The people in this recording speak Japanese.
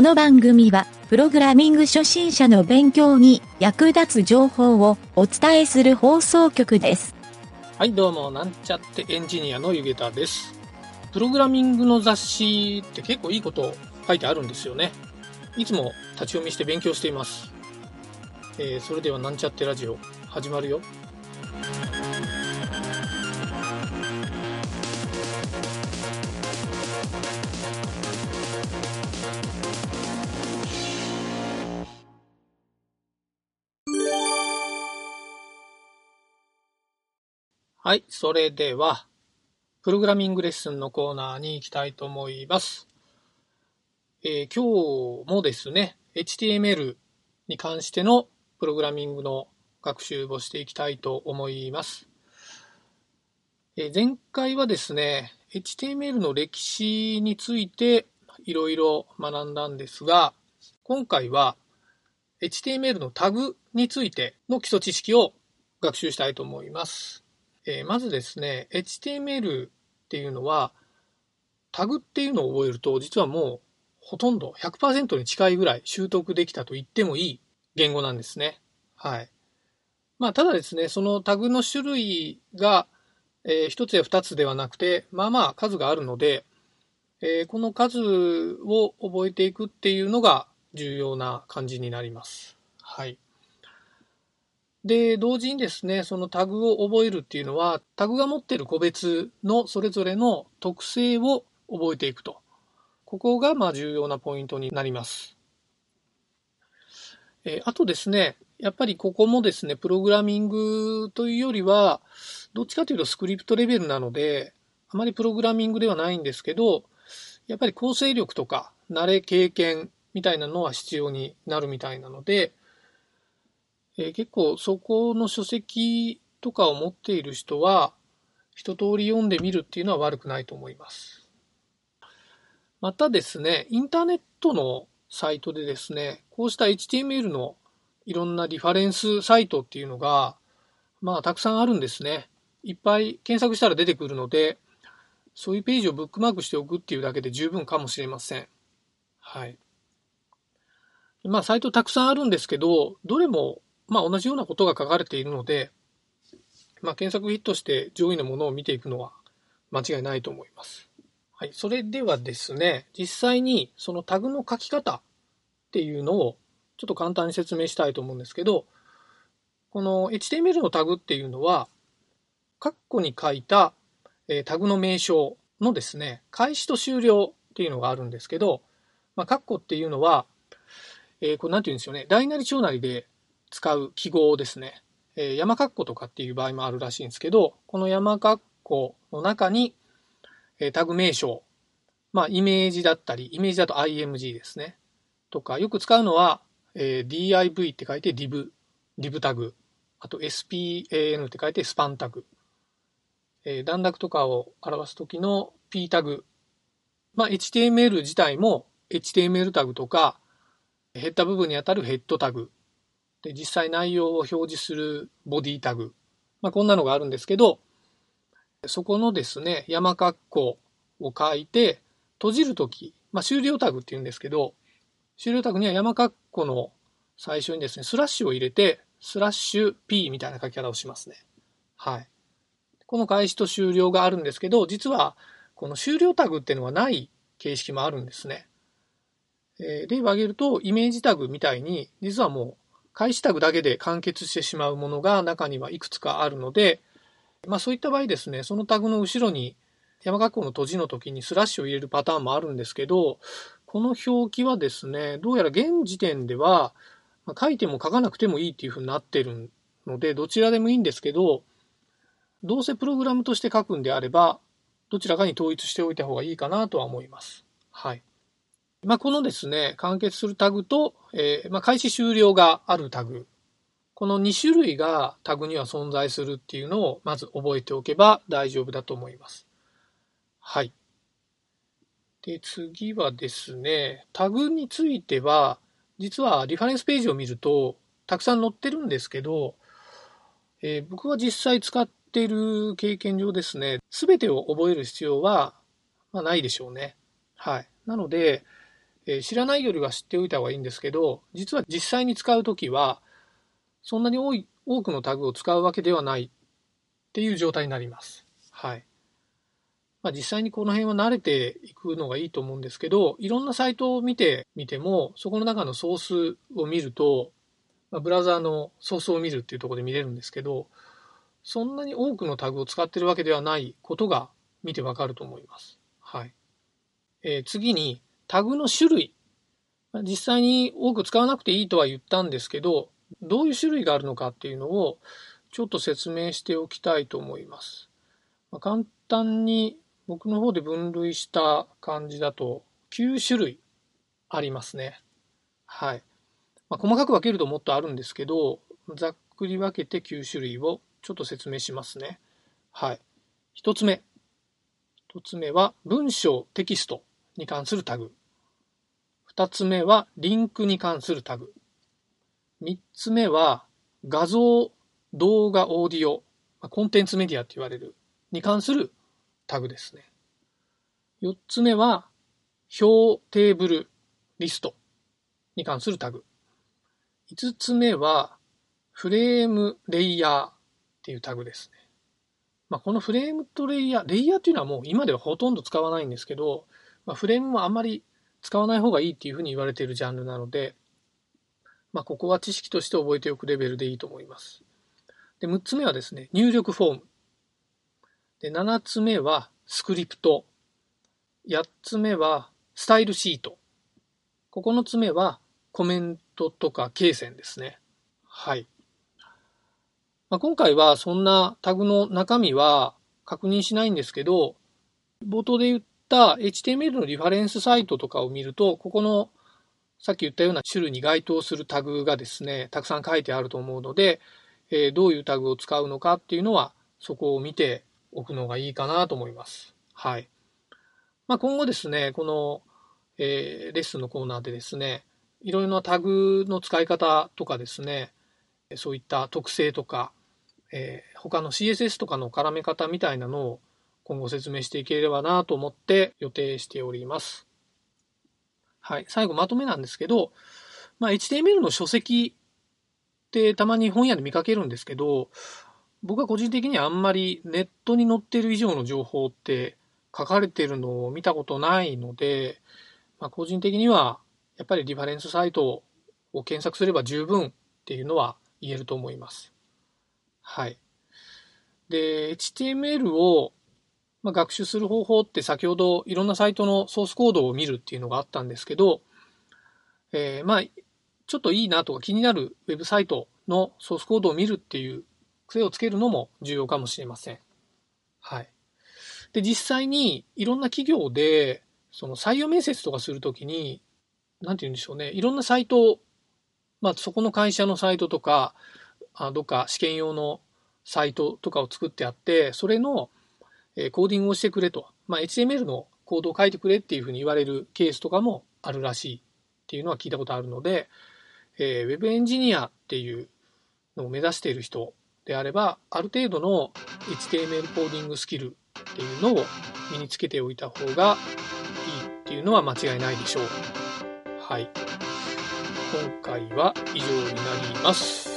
この番組は、プログラミング初心者の勉強に役立つ情報をお伝えする放送局です。はい、どうも、なんちゃってエンジニアのゆげたです。プログラミングの雑誌って結構いいこと書いてあるんですよね。いつも立ち読みして勉強しています。えーそれではなんちゃってラジオ始まるよ。はい、それでは、プログラミングレッスンのコーナーに行きたいと思います。えー今日もですね、HTML に関してのプログラミングの学習をしていきたいと思います。えー前回はですね、HTML の歴史についていろいろ学んだんですが、今回は HTML のタグについての基礎知識を学習したいと思います。えーまずですね、HTML っていうのは、タグっていうのを覚えると、実はもうほとんど100%に近いぐらい習得できたと言ってもいい言語なんですね。はい。まあ、ただですね、そのタグの種類が、えー一つや二つではなくて、まあまあ数があるので、えーこの数を覚えていくっていうのが重要な感じになります。はい。で、同時にですね、そのタグを覚えるっていうのは、タグが持っている個別のそれぞれの特性を覚えていくと。ここがまあ重要なポイントになります。えあとですね、やっぱりここもですね、プログラミングというよりは、どっちかというとスクリプトレベルなので、あまりプログラミングではないんですけど、やっぱり構成力とか、慣れ経験みたいなのは必要になるみたいなので、え結構そこの書籍とかを持っている人は、一通り読んでみるっていうのは悪くないと思います。またですね、インターネットのサイトでですね、こうした HTML のいろんなリファレンスサイトっていうのが、まあたくさんあるんですね。いっぱい検索したら出てくるので、そういうページをブックマークしておくっていうだけで十分かもしれません。はい。まあサイトたくさんあるんですけど、どれもまあ同じようなことが書かれているので、まあ検索ヒットして上位のものを見ていくのは間違いないと思います。はい。それではですね、実際にそのタグの書き方っていうのをちょっと簡単に説明したいと思うんですけど、この HTML のタグっていうのは、カッコに書いたえタグの名称のですね、開始と終了っていうのがあるんですけど、まあ、カッコっていうのは、えーこれなんて言うんですよね、大なり小なりで使う記号ですね。えー山カッコとかっていう場合もあるらしいんですけど、この山カッコの中に、えータグ名称、まあ、イメージだったり、イメージだと img ですね。とか、よく使うのは、えー div って書いて div、div タグ。あと span って書いてスパンタグ。えー段落とかを表すときの p タグ。まあ、HTML 自体も HTML タグとか、ヘッダ部分にあたるヘッドタグ。で、実際内容を表示するボディタグ。まあ、こんなのがあるんですけど、そこのですね、山括弧を書いて、閉じるとき、まあ、終了タグって言うんですけど、終了タグには山括弧の最初にですね、スラッシュを入れて、スラッシュ p みたいな書き方をしますね。はい。この開始と終了があるんですけど、実はこの終了タグっていうのはない形式もあるんですね。えー例を挙げると、イメージタグみたいに、実はもう開始タグだけで完結してしまうものが中にはいくつかあるので、まあそういった場合ですね、そのタグの後ろに山括弧の閉じの時にスラッシュを入れるパターンもあるんですけど、この表記はですね、どうやら現時点では、書いても書かなくてもいいっていうふうになってるので、どちらでもいいんですけど、どうせプログラムとして書くんであれば、どちらかに統一しておいた方がいいかなとは思います。はい。まあ、このですね、完結するタグと、えーまあ、開始終了があるタグ。この2種類がタグには存在するっていうのをまず覚えておけば大丈夫だと思います。はい。で、次はですね、タグについては、実はリファレンスページを見ると、たくさん載ってるんですけど、えー僕が実際使っている経験上ですね、すべてを覚える必要は、まあ、ないでしょうね。はい。なので、え、知らないよりは知っておいた方がいいんですけど、実は実際に使うときは、そんなに多い、多くのタグを使うわけではないっていう状態になります。はい。まあ、実際にこの辺は慣れていくのがいいと思うんですけど、いろんなサイトを見てみても、そこの中のソースを見ると、まあ、ブラウザーのソースを見るっていうとこで見れるんですけど、そんなに多くのタグを使ってるわけではないことが見てわかると思います。はい。えー、次に、タグの種類。実際に多く使わなくていいとは言ったんですけど、どういう種類があるのかっていうのをちょっと説明しておきたいと思います。まあ、簡単に僕の方で分類した感じだと9種類ありますね。はい。まあ、細かく分けるともっとあるんですけど、ざっくり分けて9種類をちょっと説明しますね。はい。1つ目。1つ目は文章、テキストに関するタグ。2つ目はリンクに関するタグ。3つ目は画像、動画、オーディオ、コンテンツメディアって言われるに関するタグですね。4つ目は表、テーブル、リストに関するタグ。5つ目はフレーム、レイヤーっていうタグですね。まあ、このフレームとレイヤー、レイヤーっていうのはもう今ではほとんど使わないんですけど、まあ、フレームもあんまり使わない方がいいっていうふうに言われているジャンルなので、まあ、ここは知識として覚えておくレベルでいいと思います。で、6つ目はですね、入力フォーム。で、7つ目はスクリプト。8つ目はスタイルシート。9つ目はコメントとか罫線ですね。はい。まあ、今回はそんなタグの中身は確認しないんですけど、冒頭で言ったた HTML のリファレンスサイトとかを見ると、ここのさっき言ったような種類に該当するタグがですね、たくさん書いてあると思うので、えー、どういうタグを使うのかっていうのは、そこを見ておくのがいいかなと思います。はい。まあ、今後ですね、この、えー、レッスンのコーナーでですね、いろいろなタグの使い方とかですね、そういった特性とか、えー、他の CSS とかの絡め方みたいなのを今後説明していければなと思って予定しております。はい。最後まとめなんですけど、まあ、HTML の書籍ってたまに本屋で見かけるんですけど、僕は個人的にはあんまりネットに載ってる以上の情報って書かれてるのを見たことないので、まあ、個人的にはやっぱりリファレンスサイトを検索すれば十分っていうのは言えると思います。はい。で、HTML をまあ学習する方法って先ほどいろんなサイトのソースコードを見るっていうのがあったんですけど、えー、まあ、ちょっといいなとか気になるウェブサイトのソースコードを見るっていう癖をつけるのも重要かもしれません。はい。で、実際にいろんな企業で、その採用面接とかするときに、なんて言うんでしょうね。いろんなサイト、まあ、そこの会社のサイトとか、あどっか試験用のサイトとかを作ってあって、それのえコーディングをしてくれと。まあ、HTML のコードを書いてくれっていうふうに言われるケースとかもあるらしいっていうのは聞いたことあるので、えー、ウェブエンジニアっていうのを目指している人であれば、ある程度の HTML コーディングスキルっていうのを身につけておいた方がいいっていうのは間違いないでしょう。はい。今回は以上になります。